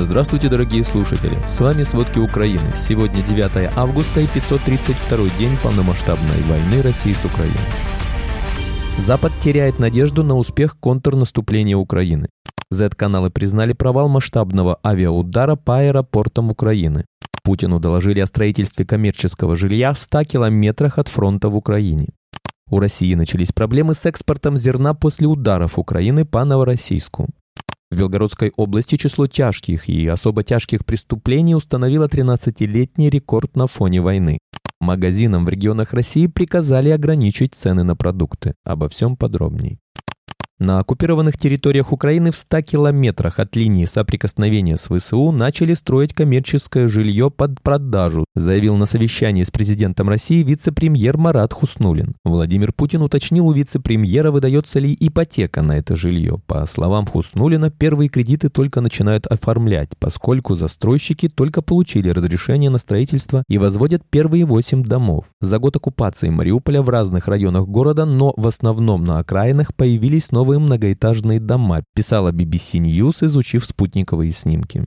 Здравствуйте, дорогие слушатели! С вами «Сводки Украины». Сегодня 9 августа и 532 день полномасштабной войны России с Украиной. Запад теряет надежду на успех контрнаступления Украины. Z-каналы признали провал масштабного авиаудара по аэропортам Украины. Путину доложили о строительстве коммерческого жилья в 100 километрах от фронта в Украине. У России начались проблемы с экспортом зерна после ударов Украины по Новороссийску. В Белгородской области число тяжких и особо тяжких преступлений установило 13-летний рекорд на фоне войны. Магазинам в регионах России приказали ограничить цены на продукты. Обо всем подробней. На оккупированных территориях Украины в 100 километрах от линии соприкосновения с ВСУ начали строить коммерческое жилье под продажу, заявил на совещании с президентом России вице-премьер Марат Хуснулин. Владимир Путин уточнил у вице-премьера, выдается ли ипотека на это жилье. По словам Хуснулина, первые кредиты только начинают оформлять, поскольку застройщики только получили разрешение на строительство и возводят первые 8 домов. За год оккупации Мариуполя в разных районах города, но в основном на окраинах появились новые новые многоэтажные дома, писала BBC News, изучив спутниковые снимки.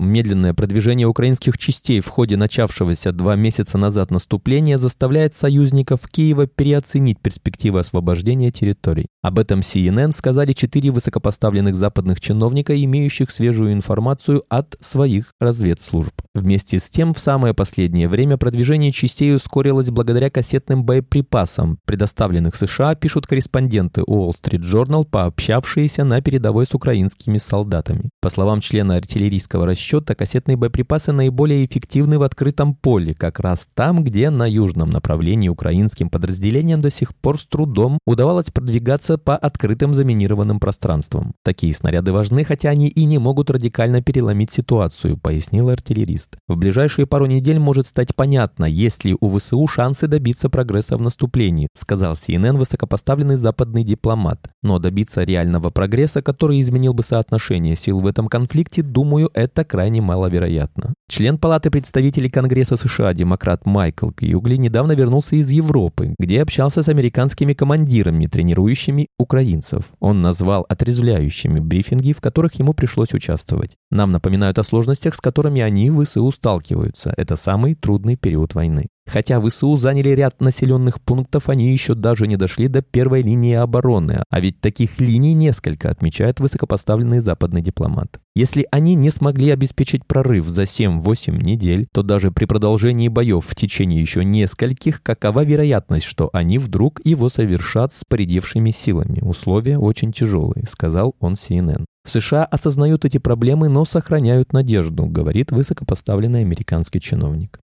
Медленное продвижение украинских частей в ходе начавшегося два месяца назад наступления заставляет союзников Киева переоценить перспективы освобождения территорий. Об этом CNN сказали четыре высокопоставленных западных чиновника, имеющих свежую информацию от своих разведслужб. Вместе с тем, в самое последнее время продвижение частей ускорилось благодаря кассетным боеприпасам, предоставленных США, пишут корреспонденты Wall Street Journal, пообщавшиеся на передовой с украинскими солдатами. По словам члена артиллерийского расчета, расчета кассетные боеприпасы наиболее эффективны в открытом поле, как раз там, где на южном направлении украинским подразделениям до сих пор с трудом удавалось продвигаться по открытым заминированным пространствам. Такие снаряды важны, хотя они и не могут радикально переломить ситуацию, пояснил артиллерист. В ближайшие пару недель может стать понятно, есть ли у ВСУ шансы добиться прогресса в наступлении, сказал CNN высокопоставленный западный дипломат. Но добиться реального прогресса, который изменил бы соотношение сил в этом конфликте, думаю, это крайне крайне маловероятно. Член Палаты представителей Конгресса США, демократ Майкл Кьюгли, недавно вернулся из Европы, где общался с американскими командирами, тренирующими украинцев. Он назвал отрезвляющими брифинги, в которых ему пришлось участвовать. Нам напоминают о сложностях, с которыми они в ВСУ сталкиваются. Это самый трудный период войны. Хотя ВСУ заняли ряд населенных пунктов, они еще даже не дошли до первой линии обороны, а ведь таких линий несколько, отмечает высокопоставленный западный дипломат. Если они не смогли обеспечить прорыв за 7-8 недель, то даже при продолжении боев в течение еще нескольких, какова вероятность, что они вдруг его совершат с поредевшими силами? Условия очень тяжелые, сказал он CNN. В США осознают эти проблемы, но сохраняют надежду, говорит высокопоставленный американский чиновник.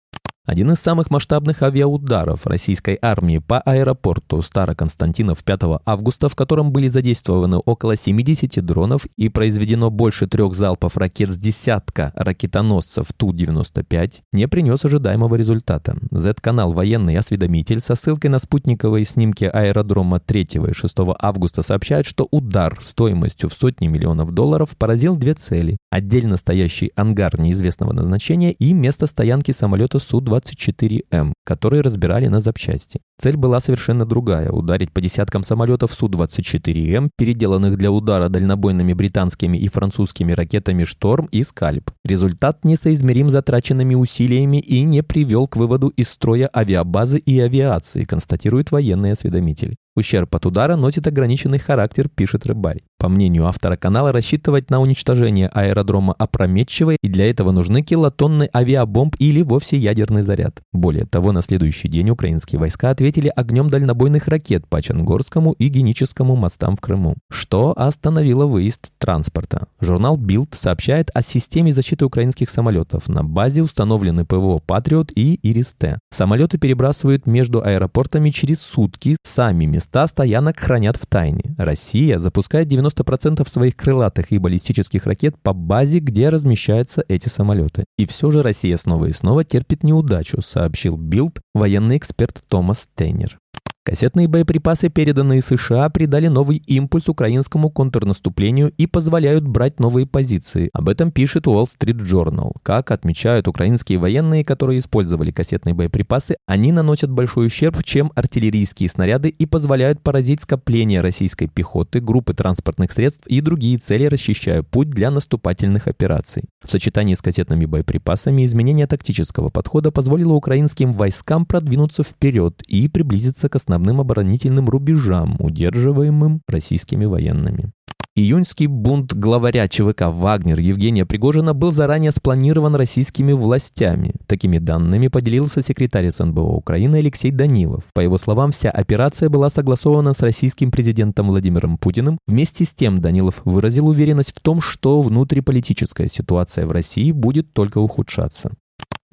Один из самых масштабных авиаударов российской армии по аэропорту Староконстантинов 5 августа, в котором были задействованы около 70 дронов и произведено больше трех залпов ракет с десятка ракетоносцев Ту-95, не принес ожидаемого результата. Z-канал «Военный осведомитель» со ссылкой на спутниковые снимки аэродрома 3 и 6 августа сообщает, что удар стоимостью в сотни миллионов долларов поразил две цели. Отдельно стоящий ангар неизвестного назначения и место стоянки самолета Су-25 Су-24М, которые разбирали на запчасти. Цель была совершенно другая – ударить по десяткам самолетов Су-24М, переделанных для удара дальнобойными британскими и французскими ракетами «Шторм» и «Скальп». Результат несоизмерим затраченными усилиями и не привел к выводу из строя авиабазы и авиации, констатирует военный осведомитель. Ущерб от удара носит ограниченный характер, пишет рыбарь. По мнению автора канала, рассчитывать на уничтожение аэродрома опрометчиво, и для этого нужны килотонны авиабомб или вовсе ядерный заряд. Более того, на следующий день украинские войска ответили огнем дальнобойных ракет по Чонгарскому и Геническому мостам в Крыму, что остановило выезд транспорта. Журнал Билд сообщает о системе защиты украинских самолетов. На базе установлены ПВО «Патриот» и «Ирис-Т». Самолеты перебрасывают между аэропортами через сутки, сами места стоянок хранят в тайне. Россия запускает 90% своих крылатых и баллистических ракет по базе, где размещаются эти самолеты. И все же Россия снова и снова терпит неудачу, сообщил Билд военный эксперт Томас Тейнер. Кассетные боеприпасы, переданные США, придали новый импульс украинскому контрнаступлению и позволяют брать новые позиции. Об этом пишет Wall Street Journal. Как отмечают украинские военные, которые использовали кассетные боеприпасы, они наносят большой ущерб, чем артиллерийские снаряды и позволяют поразить скопления российской пехоты, группы транспортных средств и другие цели, расчищая путь для наступательных операций. В сочетании с кассетными боеприпасами изменение тактического подхода позволило украинским войскам продвинуться вперед и приблизиться к основным основным оборонительным рубежам, удерживаемым российскими военными. Июньский бунт главаря ЧВК «Вагнер» Евгения Пригожина был заранее спланирован российскими властями. Такими данными поделился секретарь СНБО Украины Алексей Данилов. По его словам, вся операция была согласована с российским президентом Владимиром Путиным. Вместе с тем Данилов выразил уверенность в том, что внутриполитическая ситуация в России будет только ухудшаться.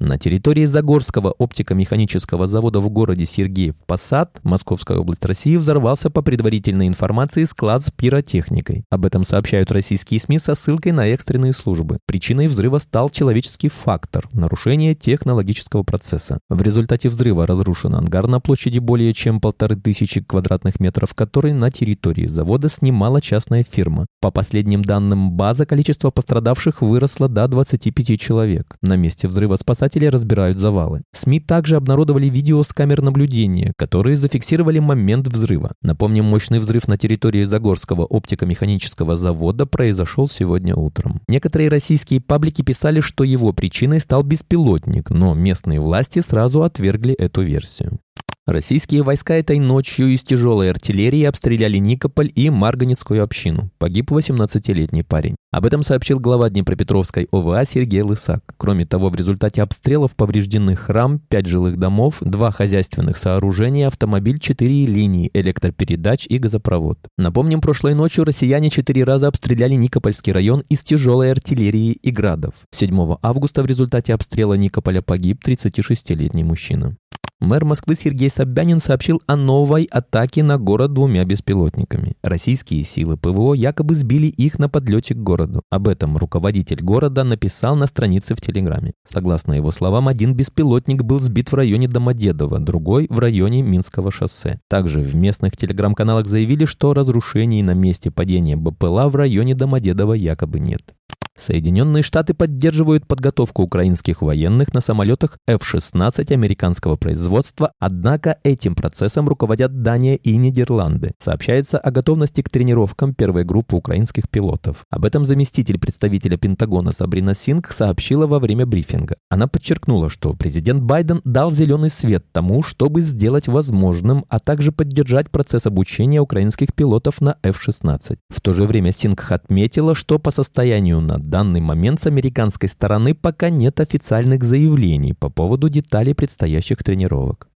На территории Загорского оптико-механического завода в городе Сергеев Посад, Московская область России, взорвался по предварительной информации склад с пиротехникой. Об этом сообщают российские СМИ со ссылкой на экстренные службы. Причиной взрыва стал человеческий фактор – нарушение технологического процесса. В результате взрыва разрушен ангар на площади более чем полторы тысячи квадратных метров, который на территории завода снимала частная фирма. По последним данным база, количество пострадавших выросло до 25 человек. На месте взрыва спасатели спасатели разбирают завалы. СМИ также обнародовали видео с камер наблюдения, которые зафиксировали момент взрыва. Напомним, мощный взрыв на территории Загорского оптико-механического завода произошел сегодня утром. Некоторые российские паблики писали, что его причиной стал беспилотник, но местные власти сразу отвергли эту версию. Российские войска этой ночью из тяжелой артиллерии обстреляли Никополь и Марганецкую общину. Погиб 18-летний парень. Об этом сообщил глава Днепропетровской ОВА Сергей Лысак. Кроме того, в результате обстрелов повреждены храм, 5 жилых домов, 2 хозяйственных сооружения, автомобиль, 4 линии электропередач и газопровод. Напомним, прошлой ночью россияне 4 раза обстреляли Никопольский район из тяжелой артиллерии и градов. 7 августа в результате обстрела Никополя погиб 36-летний мужчина. Мэр Москвы Сергей Собянин сообщил о новой атаке на город двумя беспилотниками. Российские силы ПВО якобы сбили их на подлете к городу. Об этом руководитель города написал на странице в Телеграме. Согласно его словам, один беспилотник был сбит в районе Домодедово, другой в районе Минского шоссе. Также в местных телеграм-каналах заявили, что разрушений на месте падения БПЛА в районе Домодедово якобы нет. Соединенные Штаты поддерживают подготовку украинских военных на самолетах F-16 американского производства, однако этим процессом руководят Дания и Нидерланды. Сообщается о готовности к тренировкам первой группы украинских пилотов. Об этом заместитель представителя Пентагона Сабрина Синг сообщила во время брифинга. Она подчеркнула, что президент Байден дал зеленый свет тому, чтобы сделать возможным, а также поддержать процесс обучения украинских пилотов на F-16. В то же время Синг отметила, что по состоянию на данный момент с американской стороны пока нет официальных заявлений по поводу деталей предстоящих тренировок.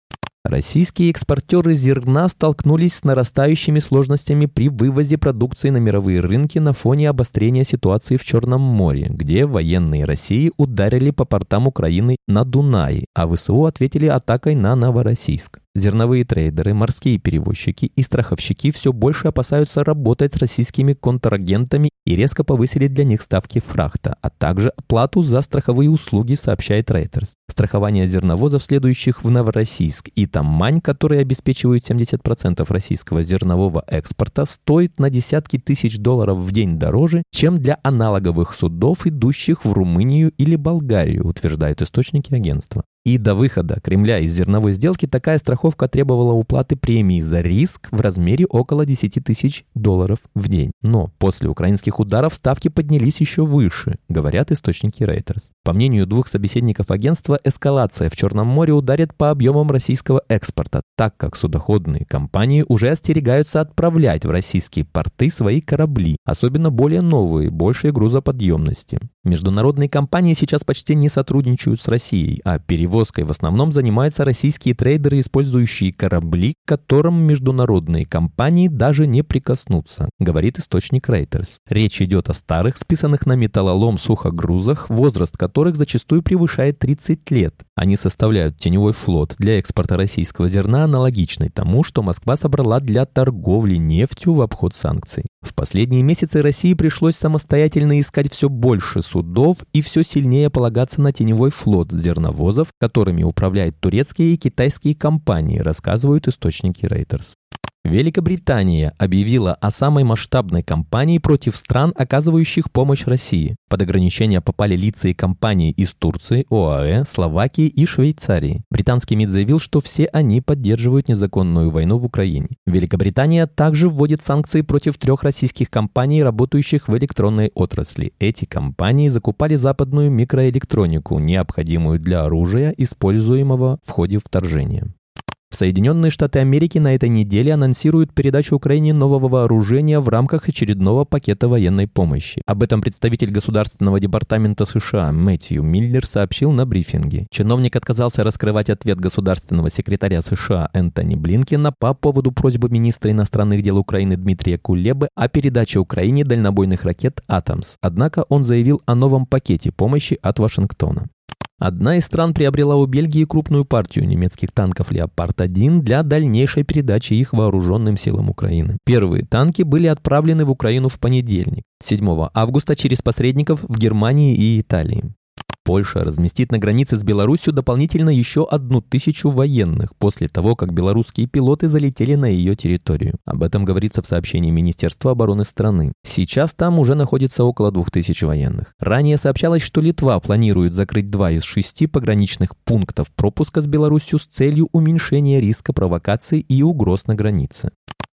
Российские экспортеры зерна столкнулись с нарастающими сложностями при вывозе продукции на мировые рынки на фоне обострения ситуации в Черном море, где военные России ударили по портам Украины на Дунае, а ВСУ ответили атакой на Новороссийск. Зерновые трейдеры, морские перевозчики и страховщики все больше опасаются работать с российскими контрагентами и резко повысили для них ставки фрахта, а также оплату за страховые услуги, сообщает Reuters. Страхование зерновозов, следующих в Новороссийск и Тамань, которые обеспечивают 70% российского зернового экспорта, стоит на десятки тысяч долларов в день дороже, чем для аналоговых судов, идущих в Румынию или Болгарию, утверждают источники агентства. И до выхода Кремля из зерновой сделки такая страховка требовала уплаты премии за риск в размере около 10 тысяч долларов в день. Но после украинских ударов ставки поднялись еще выше, говорят источники Reuters. По мнению двух собеседников агентства, эскалация в Черном море ударит по объемам российского экспорта, так как судоходные компании уже остерегаются отправлять в российские порты свои корабли, особенно более новые, большей грузоподъемности. Международные компании сейчас почти не сотрудничают с Россией, а перевозкой в основном занимаются российские трейдеры, использующие корабли, к которым международные компании даже не прикоснутся, говорит источник Reuters. Речь идет о старых, списанных на металлолом сухогрузах, возраст которых зачастую превышает 30 лет. Они составляют теневой флот для экспорта российского зерна, аналогичный тому, что Москва собрала для торговли нефтью в обход санкций. В последние месяцы России пришлось самостоятельно искать все больше судов и все сильнее полагаться на теневой флот зерновозов, которыми управляют турецкие и китайские компании, рассказывают источники Reuters. Великобритания объявила о самой масштабной кампании против стран, оказывающих помощь России. Под ограничения попали лица и компании из Турции, ОАЭ, Словакии и Швейцарии. Британский МИД заявил, что все они поддерживают незаконную войну в Украине. Великобритания также вводит санкции против трех российских компаний, работающих в электронной отрасли. Эти компании закупали западную микроэлектронику, необходимую для оружия, используемого в ходе вторжения. Соединенные Штаты Америки на этой неделе анонсируют передачу Украине нового вооружения в рамках очередного пакета военной помощи. Об этом представитель Государственного департамента США Мэтью Миллер сообщил на брифинге. Чиновник отказался раскрывать ответ государственного секретаря США Энтони Блинкина по поводу просьбы министра иностранных дел Украины Дмитрия Кулебы о передаче Украине дальнобойных ракет «Атомс». Однако он заявил о новом пакете помощи от Вашингтона. Одна из стран приобрела у Бельгии крупную партию немецких танков «Леопард-1» для дальнейшей передачи их вооруженным силам Украины. Первые танки были отправлены в Украину в понедельник, 7 августа через посредников в Германии и Италии. Польша разместит на границе с Беларусью дополнительно еще одну тысячу военных после того, как белорусские пилоты залетели на ее территорию. Об этом говорится в сообщении Министерства обороны страны. Сейчас там уже находится около двух тысяч военных. Ранее сообщалось, что Литва планирует закрыть два из шести пограничных пунктов пропуска с Беларусью с целью уменьшения риска провокаций и угроз на границе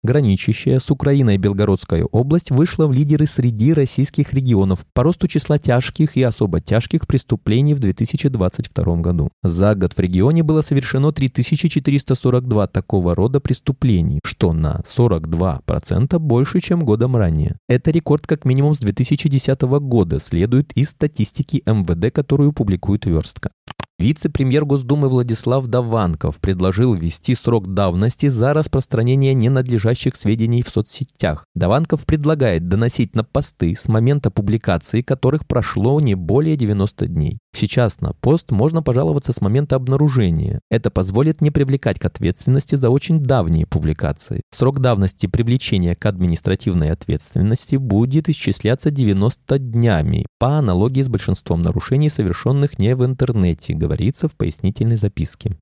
граничащая с Украиной Белгородская область, вышла в лидеры среди российских регионов по росту числа тяжких и особо тяжких преступлений в 2022 году. За год в регионе было совершено 3442 такого рода преступлений, что на 42% больше, чем годом ранее. Это рекорд как минимум с 2010 года, следует из статистики МВД, которую публикует Верстка. Вице-премьер Госдумы Владислав Даванков предложил ввести срок давности за распространение ненадлежащих сведений в соцсетях. Даванков предлагает доносить на посты с момента публикации которых прошло не более 90 дней. Сейчас на пост можно пожаловаться с момента обнаружения. Это позволит не привлекать к ответственности за очень давние публикации. Срок давности привлечения к административной ответственности будет исчисляться 90 днями, по аналогии с большинством нарушений, совершенных не в интернете, говорится в пояснительной записке.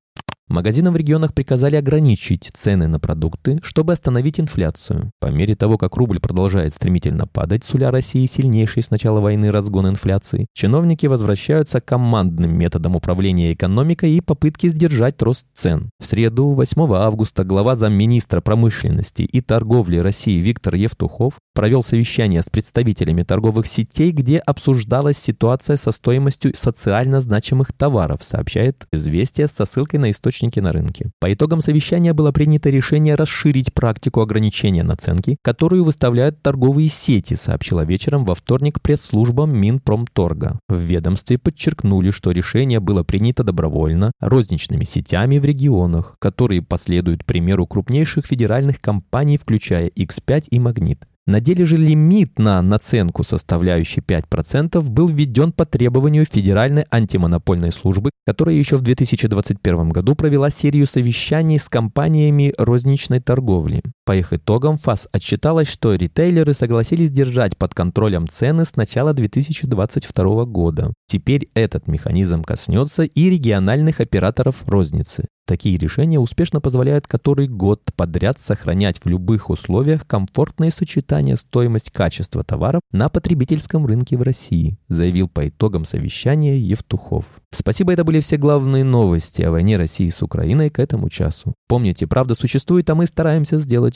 Магазинам в регионах приказали ограничить цены на продукты, чтобы остановить инфляцию. По мере того, как рубль продолжает стремительно падать, суля России сильнейший с начала войны разгон инфляции, чиновники возвращаются к командным методам управления экономикой и попытки сдержать рост цен. В среду, 8 августа, глава замминистра промышленности и торговли России Виктор Евтухов провел совещание с представителями торговых сетей, где обсуждалась ситуация со стоимостью социально значимых товаров, сообщает «Известия» со ссылкой на источник источники на рынке. По итогам совещания было принято решение расширить практику ограничения наценки, которую выставляют торговые сети, сообщила вечером во вторник пресс-служба Минпромторга. В ведомстве подчеркнули, что решение было принято добровольно розничными сетями в регионах, которые последуют примеру крупнейших федеральных компаний, включая X5 и Магнит. На деле же лимит на наценку, составляющий 5%, был введен по требованию Федеральной антимонопольной службы, которая еще в 2021 году провела серию совещаний с компаниями розничной торговли. По их итогам ФАС отчиталась, что ритейлеры согласились держать под контролем цены с начала 2022 года. Теперь этот механизм коснется и региональных операторов розницы. Такие решения успешно позволяют который год подряд сохранять в любых условиях комфортное сочетание стоимость-качество товаров на потребительском рынке в России, заявил по итогам совещания Евтухов. Спасибо, это были все главные новости о войне России с Украиной к этому часу. Помните, правда существует, а мы стараемся сделать